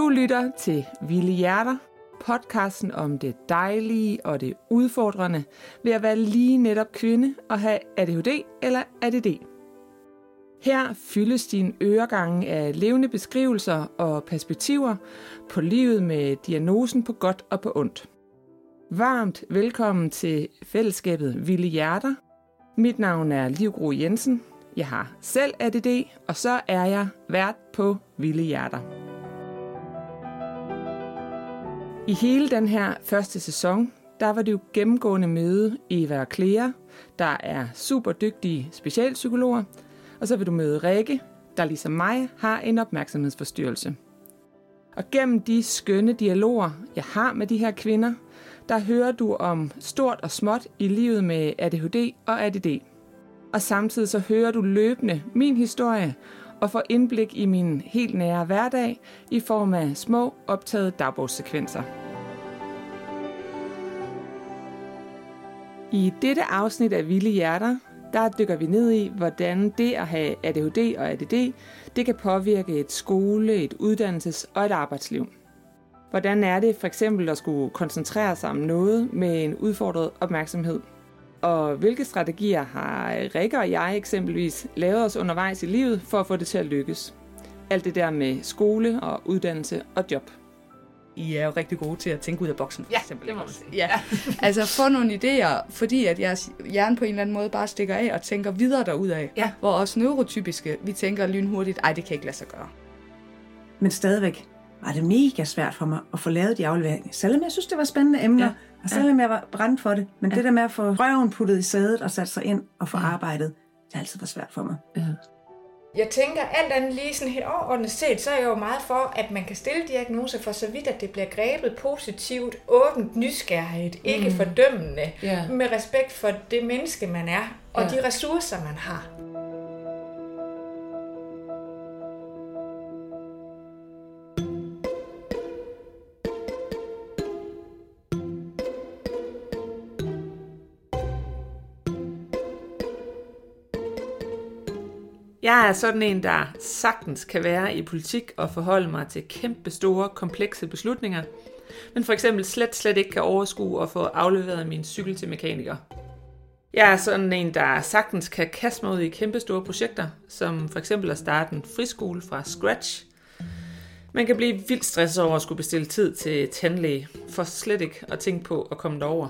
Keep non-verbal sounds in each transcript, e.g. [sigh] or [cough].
Du lytter til Ville Hjerter, podcasten om det dejlige og det udfordrende ved at være lige netop kvinde og have ADHD eller ADD. Her fyldes din øregange af levende beskrivelser og perspektiver på livet med diagnosen på godt og på ondt. Varmt velkommen til fællesskabet Ville Hjerter. Mit navn er Liv Gro Jensen. Jeg har selv ADD, og så er jeg vært på Ville Hjerter. I hele den her første sæson, der var det jo gennemgående møde Eva og Clea, der er super dygtige specialpsykologer, og så vil du møde Rikke, der ligesom mig har en opmærksomhedsforstyrrelse. Og gennem de skønne dialoger, jeg har med de her kvinder, der hører du om stort og småt i livet med ADHD og ADD. Og samtidig så hører du løbende min historie og får indblik i min helt nære hverdag i form af små optagede dagbogssekvenser. I dette afsnit af Vilde Hjerter, der dykker vi ned i, hvordan det at have ADHD og ADD, det kan påvirke et skole, et uddannelses- og et arbejdsliv. Hvordan er det for eksempel at skulle koncentrere sig om noget med en udfordret opmærksomhed? Og hvilke strategier har Rikke og jeg eksempelvis lavet os undervejs i livet for at få det til at lykkes? Alt det der med skole og uddannelse og job. I er jo rigtig gode til at tænke ud af boksen, for Ja, eksempel. det må man også? Ja. altså få nogle idéer, fordi at jeres hjerne på en eller anden måde bare stikker af og tænker videre derudad. Ja. Hvor os neurotypiske, vi tænker lynhurtigt, ej, det kan ikke lade sig gøre. Men stadigvæk var det mega svært for mig at få lavet de afleveringer. Selvom jeg synes, det var spændende emner, Ja. ja. og selvom jeg var brændt for det. Men ja. det der med at få røven puttet i sædet og sat sig ind og få ja. arbejdet, det har altid været svært for mig. Jeg tænker alt andet lige sådan helt overordnet set, så er jeg jo meget for, at man kan stille diagnoser for så vidt, at det bliver grebet positivt, åbent, nysgerrigt, ikke Mm. fordømmende, Ja. med respekt for det menneske, man er, og Ja. de ressourcer, man har. Jeg er sådan en, der sagtens kan være i politik og forholde mig til kæmpe store, komplekse beslutninger, men for eksempel slet, slet ikke kan overskue at få afleveret min cykel til mekaniker. Jeg er sådan en, der sagtens kan kaste mig ud i kæmpe store projekter, som for eksempel at starte en friskole fra scratch. Man kan blive vildt stresset over at skulle bestille tid til tandlæge, for slet ikke at tænke på at komme derover.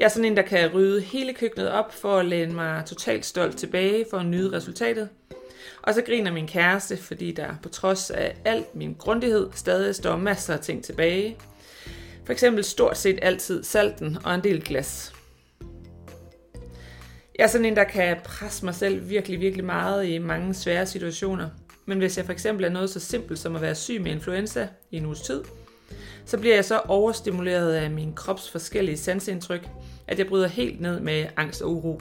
Jeg er sådan en, der kan rydde hele køkkenet op for at læne mig totalt stolt tilbage for at nyde resultatet. Og så griner min kæreste, fordi der på trods af alt min grundighed stadig står masser af ting tilbage. For eksempel stort set altid salten og en del glas. Jeg er sådan en, der kan presse mig selv virkelig, virkelig meget i mange svære situationer. Men hvis jeg for eksempel er noget så simpelt som at være syg med influenza i en uges tid, så bliver jeg så overstimuleret af min krops forskellige sansindtryk, at jeg bryder helt ned med angst og uro.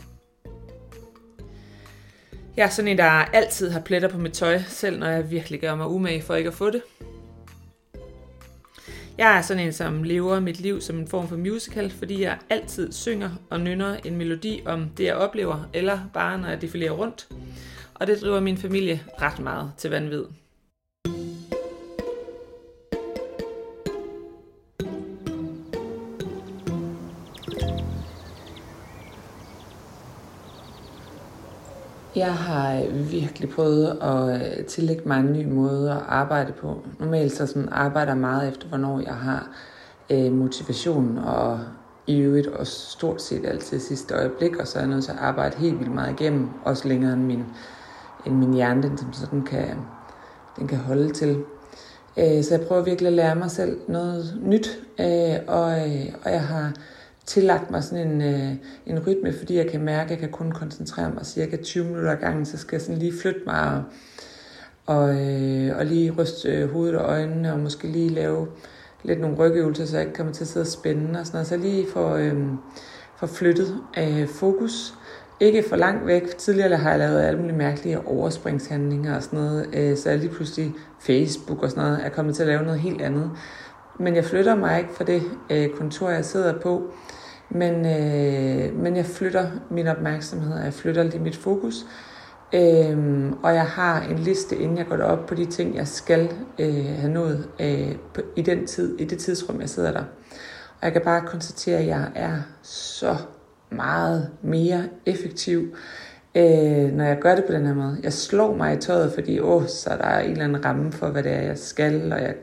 Jeg er sådan en, der altid har pletter på mit tøj, selv når jeg virkelig gør mig umage for ikke at få det. Jeg er sådan en, som lever mit liv som en form for musical, fordi jeg altid synger og nynner en melodi om det, jeg oplever, eller bare når jeg defilerer rundt. Og det driver min familie ret meget til vanvid. Jeg har øh, virkelig prøvet at øh, tillægge mig en ny måde at arbejde på. Normalt så sådan arbejder jeg meget efter, hvornår jeg har øh, motivation og i øvrigt og stort set altid sidste øjeblik, og så er jeg nødt til at arbejde helt vildt meget igennem, også længere end min, end min hjerne, den som sådan kan, den kan holde til. Øh, så jeg prøver virkelig at lære mig selv noget nyt, øh, og, øh, og jeg har tillagt mig sådan en, øh, en rytme, fordi jeg kan mærke, at jeg kan kun koncentrere mig cirka 20 minutter ad gangen, så skal jeg sådan lige flytte mig og, og, øh, og lige ryste øh, hovedet og øjnene, og måske lige lave lidt nogle rygøvelser, så jeg ikke kommer til at sidde og spænde og sådan noget. Så lige for, øh, for flyttet øh, fokus. Ikke for langt væk. Tidligere har jeg lavet alle mulige mærkelige overspringshandlinger og sådan noget, øh, så jeg lige pludselig Facebook og sådan noget er kommet til at lave noget helt andet. Men jeg flytter mig ikke fra det øh, kontor, jeg sidder på. Men, øh, men jeg flytter min opmærksomhed, og jeg flytter lige mit fokus Øhm, og jeg har en liste, inden jeg går op på de ting, jeg skal øh, have nået øh, på, i den tid, i det tidsrum, jeg sidder der. Og jeg kan bare konstatere, at jeg er så meget mere effektiv, øh, når jeg gør det på den her måde. Jeg slår mig i tøjet, fordi åh, så er der en eller anden ramme for, hvad det er, jeg skal, og jeg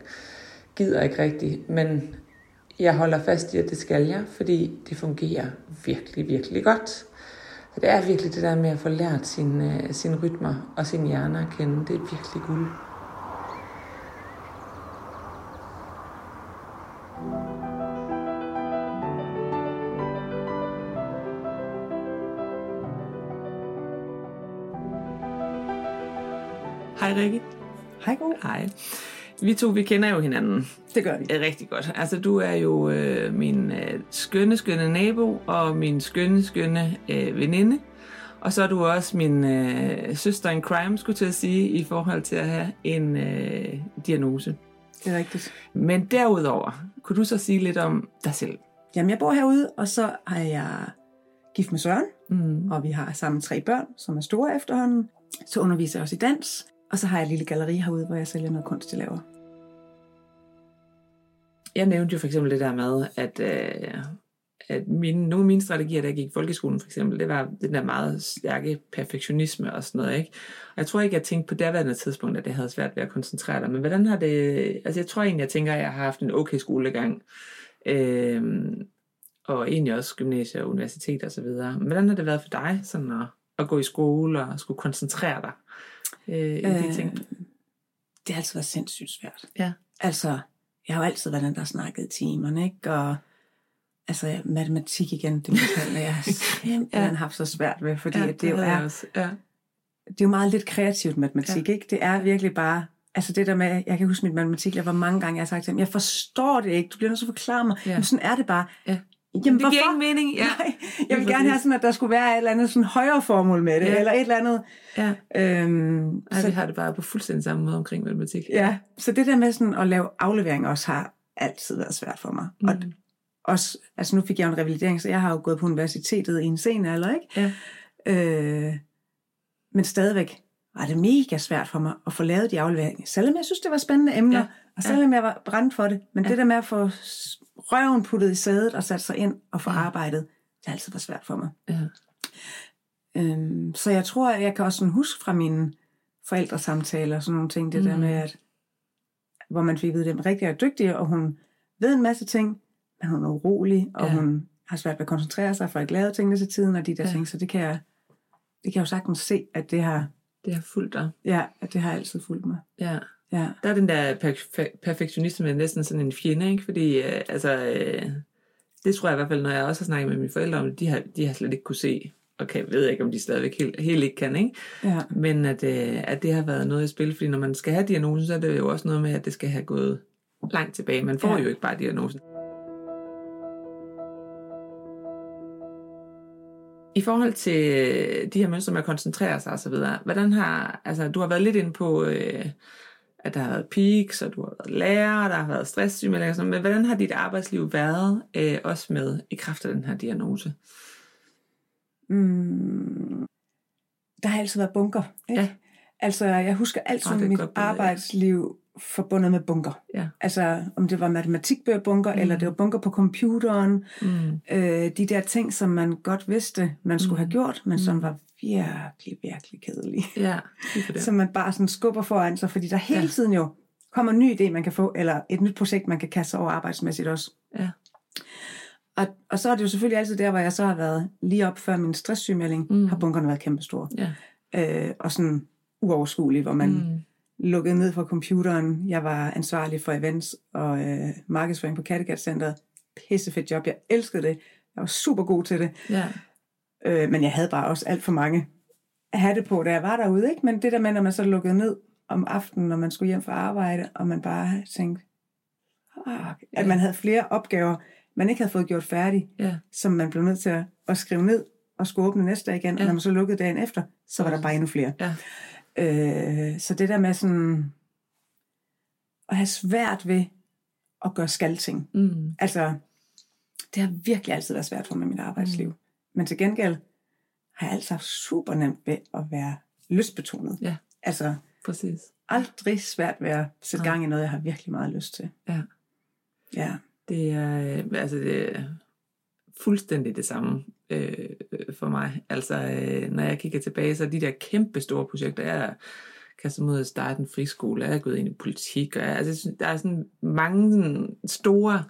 gider ikke rigtigt. Men jeg holder fast i, at det skal jeg, fordi det fungerer virkelig, virkelig godt. Så det er virkelig det der med at få lært sine, uh, sine rytmer og sin hjerne at kende. Det er virkelig guld. Hej Rikke. Hej, god. Hej. Vi to, vi kender jo hinanden Det gør vi. øh, rigtig godt. Altså, du er jo øh, min øh, skønne, skønne nabo og min skønne, skønne øh, veninde. Og så er du også min øh, søster in crime, skulle til at sige, i forhold til at have en øh, diagnose. Det er rigtigt. Men derudover, kunne du så sige lidt om dig selv? Jamen, jeg bor herude, og så er jeg gift med Søren, Mm. og vi har sammen tre børn, som er store efterhånden. Så underviser jeg også i dans, og så har jeg et lille galleri herude, hvor jeg sælger noget kunst, jeg laver. Jeg nævnte jo for eksempel det der med, at, øh, at mine, nogle af mine strategier, da jeg gik i folkeskolen for eksempel, det var den der meget stærke perfektionisme og sådan noget. Ikke? Og jeg tror ikke, jeg tænkte på daværende tidspunkt, at det havde svært ved at koncentrere dig. Men hvordan har det... Altså jeg tror egentlig, jeg tænker, at jeg har haft en okay skolegang. Øh, og egentlig også gymnasier og universitet og så videre. Men hvordan har det været for dig, sådan at, at gå i skole og skulle koncentrere dig øh, i de ting? det har altid været sindssygt svært. Ja. Altså, jeg har jo altid været den, der i timerne, ikke? Og altså, matematik igen, det er jeg har [laughs] simpelthen Ja. haft så svært ved, fordi ja, det, jo havde jeg er, også. Ja. det er jo meget lidt kreativt matematik, ja. ikke? Det er virkelig bare, altså det der med, jeg kan huske mit matematik, hvor mange gange jeg har sagt til ham, jeg forstår det ikke, du bliver nødt til at forklare mig, ja. men sådan er det bare. Ja. Jamen, Det giver ingen mening. Ja. Nej, jeg vil gerne have sådan, at der skulle være et eller andet sådan højere formål med det, Ja. ja. eller et eller andet. ja. Øhm, Ej, så, vi har det bare på fuldstændig samme måde omkring matematik. ja, så det der med sådan at lave aflevering også har altid været svært for mig. Mm. Og også, altså nu fik jeg en revalidering, så jeg har jo gået på universitetet i en sen alder, ikke? Ja. Øh, men stadigvæk var det mega svært for mig at få lavet de afleveringer, selvom jeg synes, det var spændende emner, Ja. ja. og selvom jeg var brændt for det. Men Ja. ja. det der med at få røven puttet i sædet og sat sig ind og få Ja. arbejdet, det har altid været svært for mig. Ja. Øhm, så jeg tror, at jeg kan også sådan huske fra mine forældresamtaler og sådan nogle ting, det mm. der Mm. med, at hvor man fik at vide, at den rigtig er dygtig, og hun ved en masse ting, men hun er urolig, og Ja. hun har svært ved at koncentrere sig, for at ikke lave tingene til tiden, og de der ja. ting, så det kan jeg, det kan jeg jo sagtens se, at det har, Det har fulgt dig. ja, at det har altid fulgt mig. Ja. Ja. Der er den der perf- perfektionisme næsten sådan en fjende, ikke? Fordi, øh, altså, øh, det tror jeg i hvert fald, når jeg også har snakket med mine forældre om det, de har, de har slet ikke kunne se, og kan, ved ikke, om de stadigvæk helt, helt ikke kan, ikke? Ja. Men at, øh, at det har været noget i spil, fordi når man skal have diagnosen, så er det jo også noget med, at det skal have gået langt tilbage. Man får ja. Jo ikke bare diagnosen. I forhold til øh, de her mønstre med at koncentrere sig osv., hvordan har, altså du har været lidt inde på, øh, at der har været peaks, og du har været lærer, der har været stresssygemeldinger og sådan noget, men hvordan har dit arbejdsliv været, øh, også med i kraft af den her diagnose? Mm, der har altid været bunker. Ikke? Ja. Altså, jeg husker altid et mit arbejdsliv forbundet med bunker. Ja. Altså, om det var matematikbøgerbunker, Mm. eller det var bunker på computeren. Mm. Øh, de der ting, som man godt vidste, man skulle Mm. have gjort, men som Mm. var virkelig, virkelig kedelige. Ja. [laughs] Som man bare sådan skubber foran sig, fordi der hele Ja. tiden jo kommer en ny idé, man kan få, eller et nyt projekt, man kan kaste sig over arbejdsmæssigt også. Ja. Og, og så er det jo selvfølgelig altid der, hvor jeg så har været lige op før min stresssygemelding, mm. har bunkerne været kæmpestore. Ja. Øh, og sådan uoverskuelige, hvor man mm. Lukkede ned fra computeren. Jeg var ansvarlig for events og øh, markedsføring på Kattegat Centeret. Pissefedt job. Jeg elskede det. Jeg var super god til det. Ja. Øh, men jeg havde bare også alt for mange hatte på, da jeg var derude. Ikke? Men det der med, når man så lukkede ned om aftenen, når man skulle hjem fra arbejde, og man bare tænkte, fuck, at man havde flere opgaver, man ikke havde fået gjort færdig, Ja. som man blev nødt til at, at skrive ned og skulle åbne næste dag igen. Ja. Og når man så lukkede dagen efter, så var der bare endnu flere. Ja. Øh, så det der med sådan at have svært ved at gøre skalting. Mm. Altså, det har virkelig altid været svært for mig i mit arbejdsliv. Mm. Men til gengæld har jeg altid haft super nemt ved at være lystbetonet. Ja. Altså, Præcis. aldrig svært ved at sætte gang i noget, jeg har virkelig meget lyst til. Ja. Ja. Det er, øh, altså det fuldstændig det samme øh, for mig. Altså, øh, når jeg kigger tilbage, så er de der kæmpe store projekter, jeg er kastet mod at starte en friskole, jeg er gået ind i politik, og jeg, altså, der er sådan mange sådan store,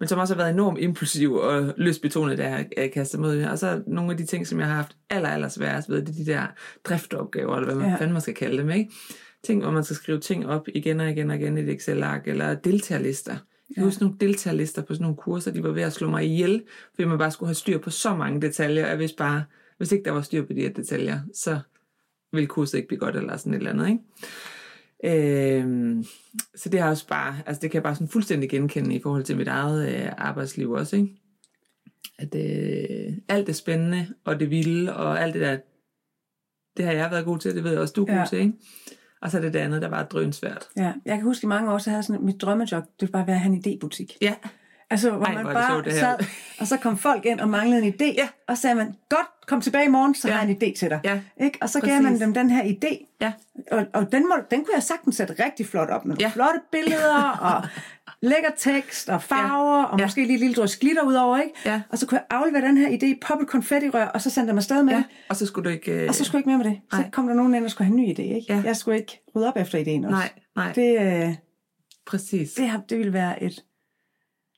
men som også har været enormt impulsive og lystbetonet, der jeg er kastet mod. Og så nogle af de ting, som jeg har haft aller, aller sværest ved, det er de der driftopgaver, eller hvad man ja. fanden man skal kalde dem, ikke? Ting, hvor man skal skrive ting op igen og igen og igen i et Excel-ark, eller deltagerlister. Jeg kan Ja. huske nogle deltagerlister på sådan nogle kurser, de var ved at slå mig ihjel, fordi man bare skulle have styr på så mange detaljer, og jeg vidste bare, hvis ikke der var styr på de her detaljer, så ville kurset ikke blive godt, eller sådan et eller andet, ikke? Øhm, så det har også bare, altså det kan jeg bare sådan fuldstændig genkende i forhold til mit eget øh, arbejdsliv også, ikke? At øh, alt det spændende, og det vilde, og alt det der, det har jeg været god til, det ved jeg også, du er god Ja. til, ikke? Og så det det andet, der var drønsvært. ja. Jeg kan huske i mange år, så havde jeg sådan, mit drømmejob, det var bare at være at have en idébutik. Ja, Altså, hvor Ej, man hvor bare sjovt, det sad, og så kom folk ind og manglede en idé, Ja. og så sagde man, godt, kom tilbage i morgen, så Ja. har jeg en idé til dig. Ja. Ikke? Og så gav man Præcis. dem den her idé, ja, og, og den, må, den kunne jeg sagtens sætte rigtig flot op med nogle Ja. flotte billeder, og lækker tekst, og farver, ja. og Ja. måske lige et lille drøs glitter ud over, ikke? Ja. Og så kunne jeg aflevere den her idé, poppe et konfettirør, og så sendte jeg mig afsted med ja. det. Og så skulle du ikke... Øh, Og så skulle jeg ikke mere med det. Så Nej. kom der nogen ind, der skulle have en ny idé, ikke? Ja. Jeg skulle ikke rydde op efter idéen også. Nej, nej, Det, øh, præcis. det, har, det ville være et...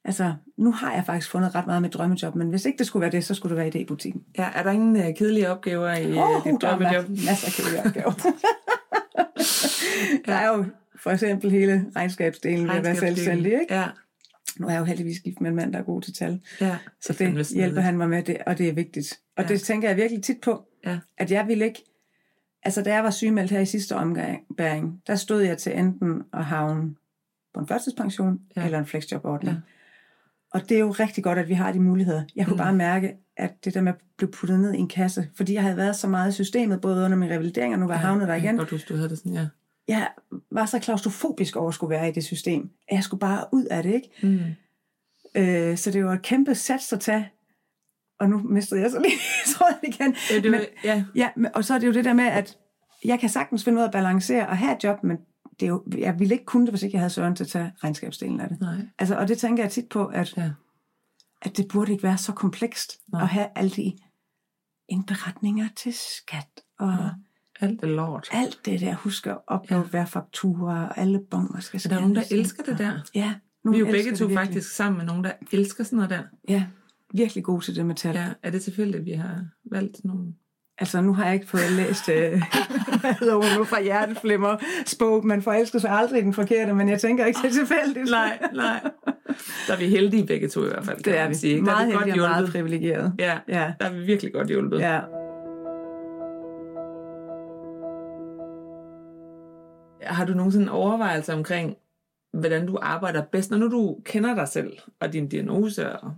Altså, nu har jeg faktisk fundet ret meget med drømmejob, men hvis ikke det skulle være det, så skulle det være idébutikken. Ja, er der ingen øh, kedelige opgaver i øh, Åh, dit der er drømmejob? masser af kedelige opgaver. [laughs] der er jo for eksempel hele regnskabsdelen ved at være selvstændig, ikke? Ja, Nu er jeg jo heldigvis gift med en mand, der er god til tal, ja. så det snedigt. hjælper han mig med, det, og det er vigtigt. Og Ja. det tænker jeg virkelig tit på, Ja. at jeg ville ikke... Altså, da jeg var sygemeldt her i sidste omgang, der stod jeg til enten at havne på en førtidspension Ja. ja. eller en flexjobordning. Ja. Og det er jo rigtig godt, at vi har de muligheder. Jeg kunne Mm. bare mærke, at det der med at blive puttet ned i en kasse, fordi jeg havde været så meget i systemet, både under min revalidering og nu var jeg havnet der igen. Og du, du havde det sådan, ja. Jeg var så klaustrofobisk over at skulle være i det system, jeg skulle bare ud af det, ikke? Mm. Øh, så det var et kæmpe sats at tage. Og nu mistede jeg så lige [laughs] tråden igen. Ja, det var, Men- ja. Ja, og så er det jo det der med, at jeg kan sagtens finde ud af at balancere og have et job, men det er jo, jeg ville ikke kunne det, hvis ikke jeg havde Søren til at tage regnskabsdelen af det. Nej, Altså, og det tænker jeg tit på, at, ja. at det burde ikke være så komplekst Nej. at have alle de indberetninger til skat og Ja. Alt er lort. alt det der, husk at uploade Ja. hver faktura og alle bonger skal Så der er nogen, der scannes elsker det der. Ja. Vi er jo nogen begge to det faktisk sammen med nogen, der elsker sådan noget der. Ja, virkelig gode til det med tal. Ja, er det tilfældigt, at vi har valgt nogen? Altså, nu har jeg ikke fået læst, øh, [laughs] hvad hedder hun nu, fra Hjerteflimmer Spoke, man forelsker sig aldrig den forkerte, men jeg tænker ikke, det er tilfældigt. Nej, nej. Der er vi heldige begge to i hvert fald, det er vi. sige. Der Meget er vi heldige og meget hjulpet. privilegeret. Ja, Ja, der er vi virkelig godt hjulpet. ja. Har du nogensinde overvejelser omkring, hvordan du arbejder bedst, når nu du kender dig selv og din diagnose og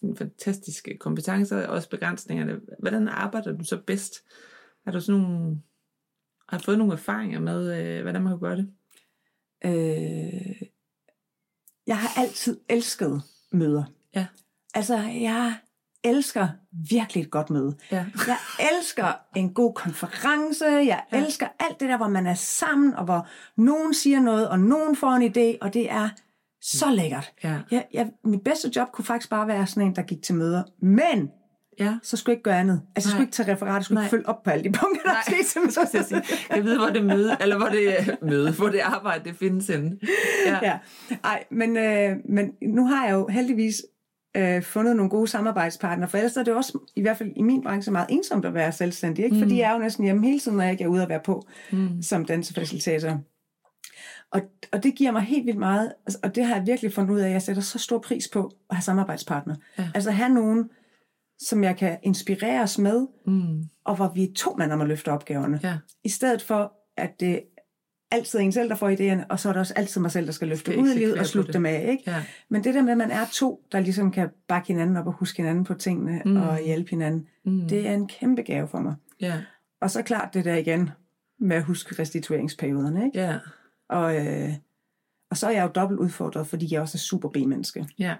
dine fantastiske kompetencer og også begrænsningerne? Hvordan arbejder du så bedst? Har du sådan nogle, har du fået nogle erfaringer med, øh, hvordan man kan gøre det? Øh, jeg har altid elsket møder. Ja. Altså, jeg elsker virkelig et godt møde. Ja. [laughs] Jeg elsker en god konference. Jeg Ja. elsker alt det der, hvor man er sammen, og hvor nogen siger noget, og nogen får en idé, og det er så lækkert. Ja. Jeg, jeg, mit bedste job kunne faktisk bare være sådan en, der gik til møder. Men Ja. så skulle jeg ikke gøre andet. Altså, jeg skulle ikke tage referat, jeg skulle Nej. ikke følge op på alle de punkter, der Nej. skete skal [laughs] jeg sige, jeg ved, hvor det møde, eller hvor det øh, møde, hvor det arbejde, det findes henne. Ja. ja. Ej, men, øh, men nu har jeg jo heldigvis øh, fundet nogle gode samarbejdspartnere, for ellers er det også, i hvert fald i min branche, meget ensomt at være selvstændig, ikke? fordi Mm. jeg er jo næsten hjemme hele tiden, når jeg ikke er ude at være på Mm. som dansefacilitator. Og, og det giver mig helt vildt meget, altså, og det har jeg virkelig fundet ud af, at jeg sætter så stor pris på at have samarbejdspartnere. Ja. Altså have nogen, som jeg kan inspireres med, Mm. og hvor vi er to mand om at løfte opgaverne. Ja. I stedet for, at det altid en selv, der får idéerne, og så er det også altid mig selv, der skal løfte ud i livet og slutte dem af. Ikke? Ja. Men det der med, at man er to, der ligesom kan bakke hinanden op og huske hinanden på tingene Mm. og hjælpe hinanden, Mm. det er en kæmpe gave for mig. Ja. Og så klart det der igen med at huske restitueringsperioderne. Ikke? Ja. Og, øh, og så er jeg jo dobbelt udfordret, fordi jeg også er super B-menneske. Ja.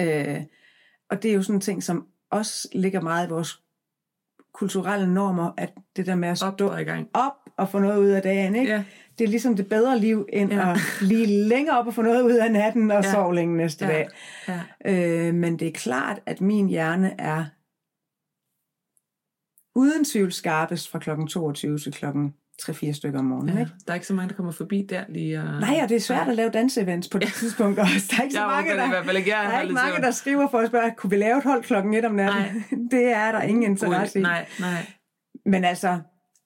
Øh, og det er jo sådan en ting, som også ligger meget i vores kulturelle normer, at det der med at Op stå og i gang. op og få noget ud af dagen, ikke? Ja. Det er ligesom det bedre liv, end Ja. ja. at lige længere op og få noget ud af natten og Ja. ja. sove længe næste Ja. dag. Ja. Øh, men det er klart, at min hjerne er uden tvivl skarpest fra klokken 22 til klokken 3-4 stykker om morgenen. Ja. Ikke? Der er ikke så mange, der kommer forbi der lige. Og... Nej, og det er svært at lave danseevents på det [laughs] tidspunkt også. Der er ikke så Jeg mange, orker det der, i hvert fald ikke. Jeg der, er ikke mange, der skriver for at spørge, kunne vi lave et hold klokken 1 om natten? Nej. [laughs] Det er der ingen interesse i. Nej, nej. Men altså,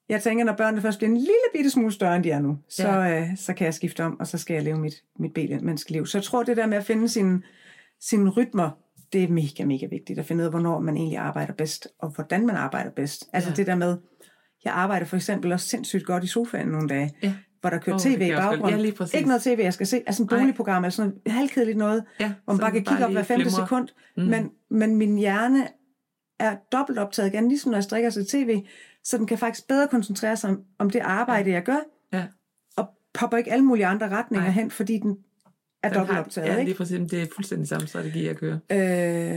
jeg tænker, når børnene først bliver en lille bitte smule større, end de er nu, så, ja. øh, så kan jeg skifte om, og så skal jeg leve mit, mit menneskeliv. Så jeg tror, det der med at finde sine, sine rytmer, det er mega, mega vigtigt at finde ud af, hvornår man egentlig arbejder bedst, og hvordan man arbejder bedst. Altså Ja. det der med, jeg arbejder for eksempel også sindssygt godt i sofaen nogle dage, Ja. hvor der kører oh, tv i baggrunden. ja, lige præcis. ikke noget tv, jeg skal se. Altså en boligprogram, eller sådan noget halvkedeligt noget, Ja, hvor man bare kan kigge op hver femte flimre. sekund. Mm. Men, men min hjerne er dobbelt optaget igen, ligesom når jeg strikker til tv, så den kan faktisk bedre koncentrere sig om, om det arbejde, jeg gør, Ja. og popper ikke alle mulige andre retninger Nej. hen, fordi den er Den dobbelt har- optaget. Ja, lige præcis. Det er fuldstændig samme strategi, jeg kører.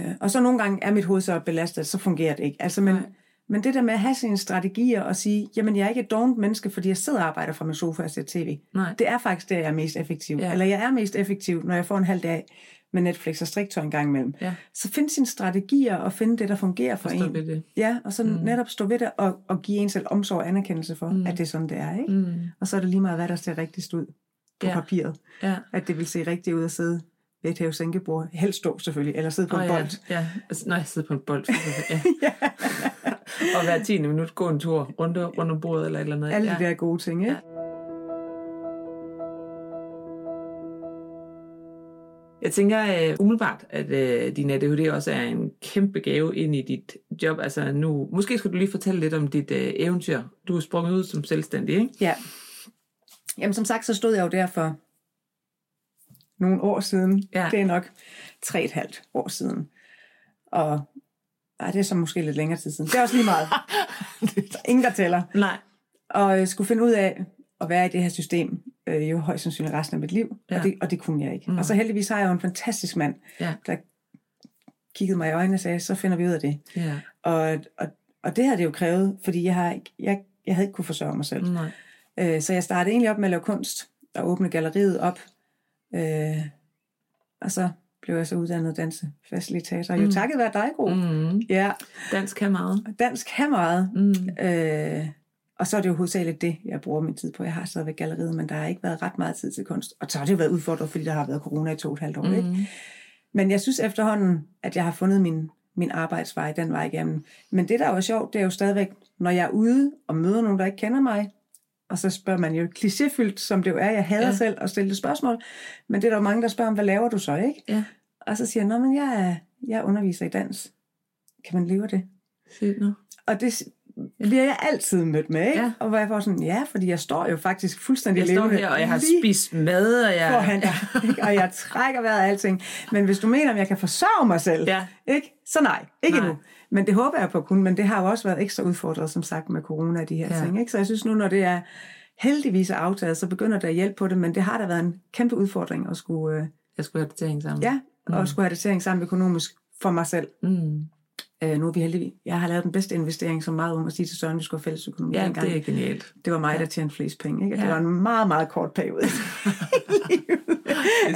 Øh, og så nogle gange er mit hoved så belastet, så fungerer det ikke. Altså, men, Nej. men det der med at have sine strategier og sige, jamen jeg er ikke et dovent menneske, fordi jeg sidder og arbejder fra min sofa og ser tv. Nej. Det er faktisk der, jeg er mest effektiv. Ja. Eller jeg er mest effektiv, når jeg får en halv dag med Netflix og striktøj en gang imellem. Ja. Så find sine strategier og find det, der fungerer for en. ved det. Ja, og så mm. netop stå ved det og, og give en selv omsorg og anerkendelse for, Mm. at det er sådan, det er. Ikke? Mm. Og så er det lige meget, hvad der ser rigtigst ud på Ja. ja. papiret. Ja. At det vil se rigtigt ud at sidde ved et hævesænkebord. Helst stå selvfølgelig, eller sidde på Åh, en ja. bold. Ja, altså, nej, sidde på en bold. [laughs] Ja. og hver 10. minut gå en tur rundt, rundt om bordet eller et eller andet. Alle ja. de der gode ting, ikke? Ja. Jeg tænker uh, umiddelbart, at uh, din ADHD også er en kæmpe gave ind i dit job. Altså nu, måske skulle du lige fortælle lidt om dit uh, eventyr. Du er sprunget ud som selvstændig, ikke? Ja. Jamen som sagt, så stod jeg jo der for nogle år siden. Ja. Det er nok tre et halvt år siden. Og ej, det er så måske lidt længere tid siden. Det er også lige meget. [laughs] Der er Ingen, der tæller. Nej. Og jeg skulle finde ud af at være i det her system, øh, jo højst sandsynligt resten af mit liv. Ja. Og, det, og det kunne jeg ikke. Mm. Og så heldigvis har jeg jo en fantastisk mand, Ja. der kiggede mig i øjnene og sagde, så finder vi ud af det. Ja. Og, og, og det har det jo krævet, fordi jeg, har, ikke- jeg, jeg havde ikke kunne forsørge mig selv. Nej. Øh, så jeg startede egentlig op med at lave kunst og åbne galleriet op. Øh, og så blev jeg så uddannet dansefacilitator. Mm. Jo takket være dig, Gro. Mm. Ja, Dansk kan meget. dansk kan meget. Mm. Øh, og så er det jo hovedsageligt det, jeg bruger min tid på. Jeg har stadigvæk galleriet, men der har ikke været ret meget tid til kunst. Og så har det jo været udfordret, fordi der har været corona i to og et halvt år. Mm. Ikke? Mm. Men jeg synes efterhånden, at jeg har fundet min, min arbejdsvej den vej igennem. Men det, der er jo sjovt, det er jo stadigvæk, når jeg er ude og møder nogen, der ikke kender mig, og så spørger man jo klichéfyldt, som det jo er, jeg hader Ja. selv at stille det spørgsmål, men det er der jo mange, der spørger om, hvad laver du så, ikke? Ja. Og så siger jeg, men jeg jeg er underviser i dans. Kan man leve af det? Fedt nu. Og det bliver jeg altid mødt med, ikke? Ja. Og hvor jeg får sådan, ja, fordi jeg står jo faktisk fuldstændig Jeg står levende her, og jeg har spist mad, og jeg... foran dig, ikke? og jeg trækker vejret af alting. Men hvis du mener, at jeg kan forsørge mig selv, Ja. ikke? så nej, ikke Nej. endnu. Men det håber jeg på kunne, men det har jo også været ekstra udfordret, som sagt, med corona og de her Ja. ting. Ikke? Så jeg synes nu, når det er heldigvis er aftaget, så begynder det at hjælpe på det, men det har da været en kæmpe udfordring at skulle, øh, Jeg skulle have det til at hænge sammen. ja, og skulle have det til at hænge sammen økonomisk for mig selv. Mm. Øh, nu er vi heldigvis. Jeg har lavet den bedste investering, som meget ung at sige til Søren, vi skulle have fælles økonomi Ja, dengang. det er genialt. Det var mig, der tjente flest penge. Ikke? Og Ja. Det var en meget, meget kort periode [laughs]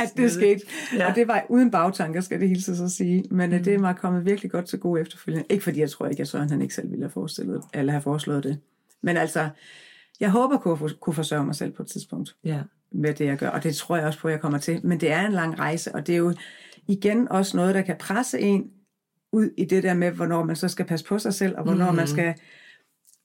at det skete. Ja. Ja. Og det var uden bagtanker, skal det hilse så sige. Men mm. det er mig kommet virkelig godt til gode efterfølgende. Ikke fordi jeg tror ikke, at Søren han ikke selv ville have forestillet, eller have foreslået det. Men altså, jeg håber at kunne, kunne forsørge mig selv på et tidspunkt Ja. med det, jeg gør. Og det tror jeg også på, at jeg kommer til. Men det er en lang rejse, og det er jo igen også noget, der kan presse en ud i det der med, hvornår man så skal passe på sig selv, og hvornår mm. man skal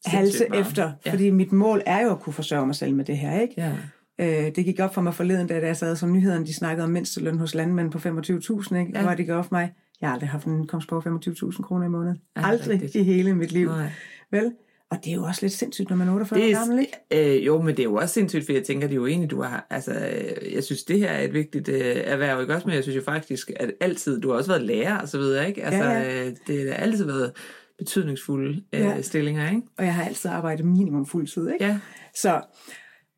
halse efter. Ja. Fordi mit mål er jo at kunne forsørge mig selv med det her, ikke? Ja. Øh, det gik op for mig forleden, da jeg sad som nyhederne, de snakkede om mindsteløn hos landmænd på 25.000, ikke? Ja. Hvor det gik op for mig, jeg har aldrig haft en indkomst på 25.000 kroner i måneden. Ja, aldrig rigtigt. i hele mit liv. Nej. Vel? Og det er jo også lidt sindssygt, når man er 48 Det år gammel, ikke? er, øh, jo, men det er jo også sindssygt, for jeg tænker, det er jo egentlig, du har, altså, øh, jeg synes, det her er et vigtigt øh, erhverv, ikke også, men jeg synes jo faktisk, at altid, du har også været lærer og så videre, ikke? Altså, Ja, øh, det har altid været betydningsfulde øh, Ja. stillinger, ikke? Og jeg har altid arbejdet minimum fuld tid, ikke? Ja, Så,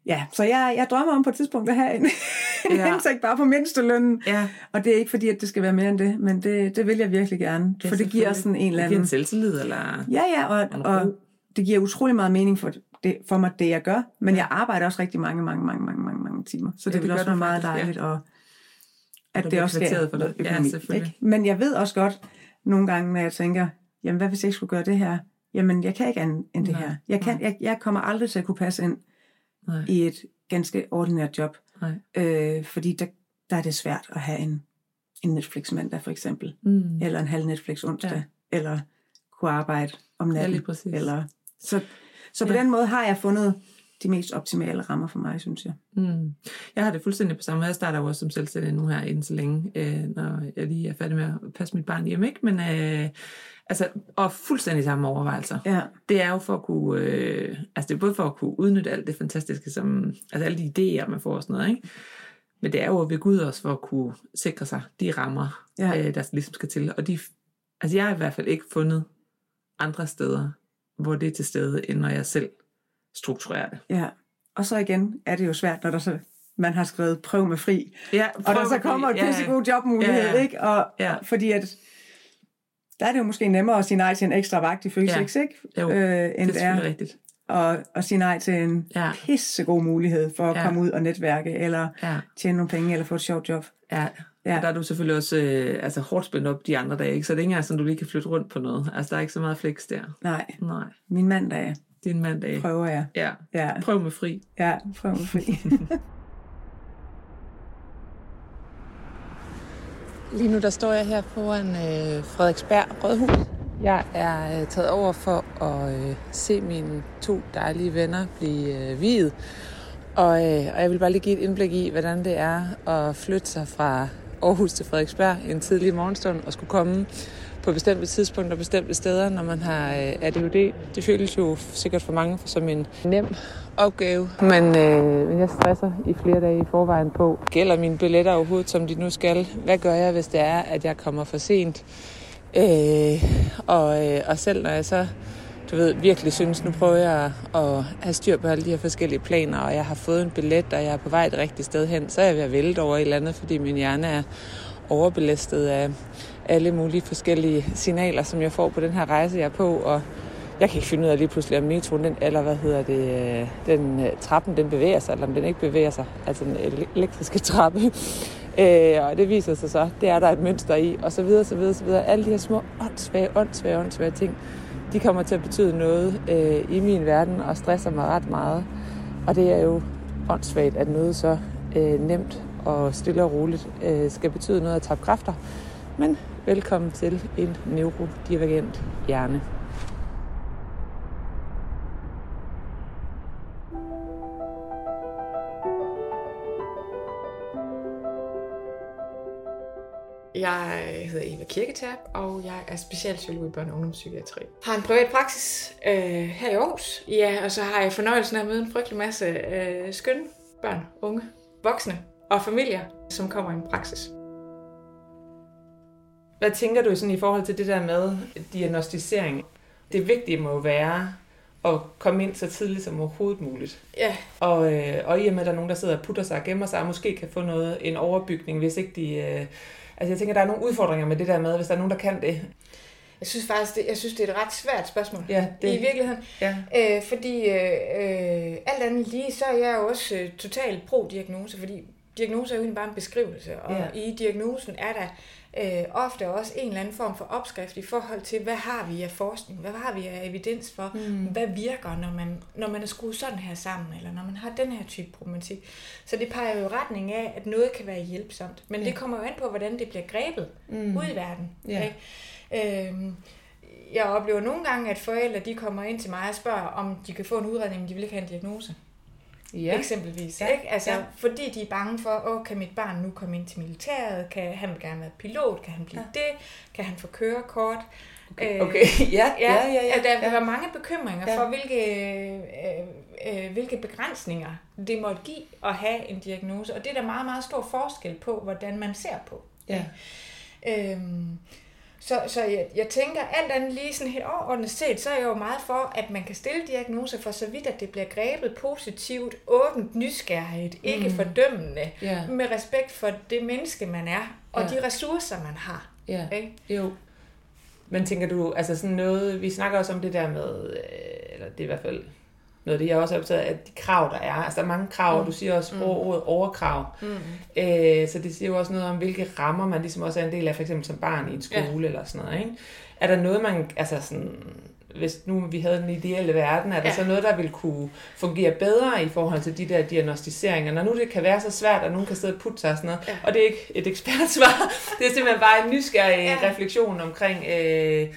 ja, så jeg, jeg drømmer om på et tidspunkt at have en, [laughs] en Ja. indtægt bare på mindstelønnen. Ja, Og det er ikke fordi, at det skal være mere end det, men det, det vil jeg virkelig gerne. Ja, for det giver sådan en eller det giver anden... en selvtillid, eller... Ja, ja, og, og. Det giver utrolig meget mening for, det, for mig, det jeg gør. Men jeg arbejder også rigtig mange, mange, mange, mange, mange, mange timer. Så det, Ja, vil det også gør være meget faktisk, ja. dejligt. Og at det bliver også kvitteret for noget det. Ja, økonomi. selvfølgelig. ikke? Men jeg ved også godt nogle gange, når jeg tænker, jamen hvad hvis jeg ikke skulle gøre det her? Jamen jeg kan ikke andet end det Nej, her. Jeg, kan, jeg, jeg kommer aldrig til at kunne passe ind Nej, i et ganske ordinært job. nej. Øh, fordi der, der er det svært at have en, en Netflix mandag for eksempel. Mm. Eller en halv Netflix onsdag. Ja. Eller kunne arbejde om Ja, natten. præcis. eller, så, så på Ja. den måde har jeg fundet de mest optimale rammer for mig, synes jeg. Mm. Jeg har det fuldstændig på samme måde. Jeg starter jo også som selvstændig nu her inden så længe, øh, når jeg lige er færdig med at passe mit barn hjemme. Ikke? Men øh, altså, og fuldstændig samme overvejelser. Ja, Det er jo for at kunne, øh, altså det er både for at kunne udnytte alt det fantastiske, som, altså alle de idéer, man får og sådan noget, ikke? Men det er jo ved Gud også for at kunne sikre sig de rammer, Ja. øh, der ligesom skal til. Og de, altså jeg har i hvert fald ikke fundet andre steder, hvor det er til stede, end når jeg selv strukturerer det. ja. Og så igen er det jo svært, når der så, man har skrevet prøv med fri, Ja, og der så kommer et pissegod jobmulighed, Ja, ja. ikke? Og, Ja. Fordi at, der er det jo måske nemmere at sige nej til en ekstra vagt i Føtex, ikke? Jo, øh, det end er det er rigtigt. At, at sige nej til en Ja. pissegod mulighed for at Ja. komme ud og netværke, eller Ja, tjene nogle penge, eller få et sjovt job. ja. Ja. Og der er du selvfølgelig også øh, altså, hårdt spændt op de andre dage, ikke? så det er ikke engang sådan, du lige kan flytte rundt på noget. Altså, der er ikke så meget flex der. Nej, Nej, min mandag det er en mandag. prøver jeg. Ja, Ja, prøv med fri. ja prøv med fri. [laughs] Lige nu der står jeg her foran øh, Frederiksberg Rådhus. Jeg er øh, taget over for at øh, se mine to dejlige venner blive øh, viet. Og, øh, og jeg vil bare lige give et indblik i, hvordan det er at flytte sig fra Aarhus til Frederiksberg en tidlig morgenstund og skulle komme på bestemte tidspunkter og bestemte steder, når man har øh, ADHD. Det føles jo sikkert for mange som en nem opgave. Men, øh, men jeg stresser i flere dage i forvejen på. Gælder mine billetter overhovedet, som de nu skal? Hvad gør jeg, hvis det er, at jeg kommer for sent? Øh, og, øh, og selv når jeg så du ved, virkelig synes, nu prøver jeg at have styr på alle de her forskellige planer, og jeg har fået en billet, og jeg er på vej det rigtige sted hen, så er jeg ved at vælte over et eller andet, fordi min hjerne er overbelastet af alle mulige forskellige signaler, som jeg får på den her rejse, jeg er på, og jeg kan ikke finde ud af lige pludselig, om metroen, den, eller hvad hedder det, øh, den øh, trappen, den bevæger sig, eller om den ikke bevæger sig, altså den elektriske trappe. Øh, og det viser sig så, det er der et mønster i, og så videre, så videre, så videre. Alle de her små åndssvage, åndssvage, åndssvage ting, de kommer til at betyde noget øh, i min verden, og stresser mig ret meget. Og det er jo åndssvagt, at noget så øh, nemt og stille og roligt øh, skal betyde noget at tabe kræfter. Men velkommen til en neurodivergent hjerne. Jeg hedder Eva Kirketab, og jeg er specialpsykolog i børne- og ungdomspsykiatri. Har en privat praksis øh, her i Aarhus. Ja, og så har jeg fornøjelsen af at møde en frygtelig masse øh, skønne børn, unge, voksne og familier, som kommer i en praksis. Hvad tænker du sådan i forhold til det der med diagnostisering? Det vigtige må jo være at komme ind så tidligt som overhovedet muligt. Ja, Og, øh, og i og med, at der er nogen, der sidder og putter sig og gemmer sig, og måske kan få noget, en overbygning, hvis ikke de... Øh, altså jeg tænker, der er nogle udfordringer med det der med, hvis der er nogen, der kan det. jeg synes faktisk, det, jeg synes, det er et ret svært spørgsmål. Ja, det, I virkeligheden. ja. Øh, fordi øh, øh, alt andet lige, så er jeg jo også øh, totalt pro-diagnose, fordi diagnose er jo egentlig bare en beskrivelse, og Ja. i diagnosen er der øh, ofte også en eller anden form for opskrift i forhold til, hvad har vi af forskning, hvad har vi af evidens for, mm. hvad virker, når man, når man er skruet sådan her sammen, eller når man har den her type problematik. Så det peger jo i retning af, at noget kan være hjælpsomt, men Ja. det kommer jo an på, hvordan det bliver grebet Mm. ud i verden. Ja. Ikke? Øhm, jeg oplever nogle gange, at forældre de kommer ind til mig og spørger, om de kan få en udredning, men de vil ikke have en diagnose. Ja. Eksempelvis. Ja, Ikke? Altså, ja. Fordi de er bange for, åh, kan mit barn nu komme ind til militæret? Kan han vil gerne være pilot? Kan han blive ja. det? Kan han få kørekort? Okay, Øh, okay. [laughs] ja, ja, ja, ja, Der vil ja. være mange bekymringer Ja. ja. for, hvilke, øh, øh, hvilke begrænsninger det måtte give at have en diagnose. Og det er der meget, meget stor forskel på, hvordan man ser på. ja. Øhm, Så, så jeg, jeg tænker, alt andet lige sådan helt overordnet set, så er jeg jo meget for, at man kan stille diagnoser for så vidt, at det bliver grebet positivt, åbent, nysgerrigt, ikke Mm. fordømmende, Ja. med respekt for det menneske, man er, og Ja. de ressourcer, man har. Ja. Ikke? Jo. Men tænker du, altså sådan noget, vi snakker også om det der med, øh, eller det er i hvert fald noget af det, jeg også er optaget af, at de krav, der er, altså der er mange krav, mm. du siger også mm. ordet overkrav, Mm. øh, så det siger jo også noget om, hvilke rammer man ligesom også er en del af, for eksempel som barn i en skole ja. eller sådan noget, ikke? Er der noget, man, altså sådan, hvis nu vi havde den ideelle verden, er der Ja. så noget, der vil kunne fungere bedre i forhold til de der diagnostiseringer, når nu det kan være så svært, at nogen kan sidde og putte sig og sådan noget, Ja. og det er ikke et ekspertsvar, [laughs] det er simpelthen bare en nysgerrig ja. refleksion omkring, øh,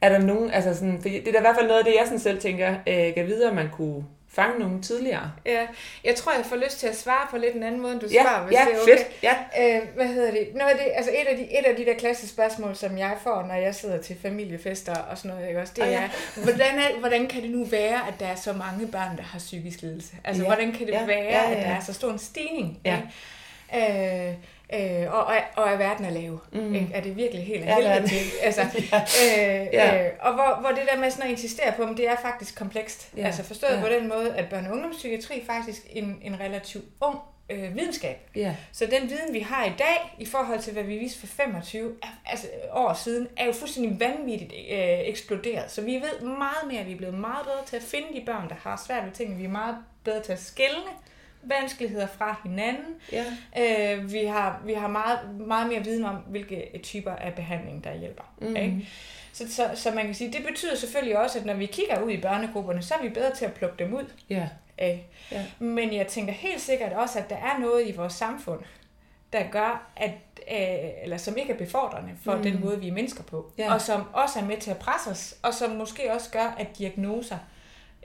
er der nogen, altså sådan, for det er da i hvert fald noget af det, jeg sådan selv tænker, øh, kan videre, man kunne fange nogen tidligere. Ja, jeg tror, jeg får lyst til at svare på lidt en anden måde, end du Ja, svarer, hvis ja, det er okay. fedt, ja. Øh, hvad hedder det? Noget af det, altså et af, de, et af de der klassiske spørgsmål, som jeg får, når jeg sidder til familiefester og sådan noget, ikke også, det er, ja. hvordan, er, hvordan kan det nu være, at der er så mange børn, der har psykisk lidelse? Altså, Ja, hvordan kan det ja, være, ja, ja, at der er så stor en stigning? Ja. ikke? Øh, øh, og, og, og er verden er lav. Mm. Ikke? Er det virkelig helt Ja, heldigt verden. til? Altså, [laughs] Ja. øh, Ja. øh, og hvor, hvor det der med sådan at insistere på, at det er faktisk komplekst. Ja. Altså forstået Ja. på den måde, at børne- og ungdomspsykiatri er faktisk en, en relativt ung øh, videnskab. Ja. Så den viden, vi har i dag, i forhold til, hvad vi viste for 25 er, altså, år siden, er jo fuldstændig vanvittigt øh, eksploderet. Så vi ved meget mere, vi er blevet meget bedre til at finde de børn, der har svært ved tingene. Vi er meget bedre til at skelne vanskeligheder fra hinanden. Ja. Øh, vi har, vi har meget, meget mere viden om, hvilke typer af behandling, der hjælper. Mm. Ikke? Så, så, så man kan sige, det betyder selvfølgelig også, at når vi kigger ud i børnegrupperne, så er vi bedre til at plukke dem ud. Ja. Ikke? Ja. Men jeg tænker helt sikkert også, at der er noget i vores samfund, der gør, at, øh, eller som ikke er befordrende for mm. den måde, vi er mennesker på. Ja. Og som også er med til at presse os, og som måske også gør, at diagnoser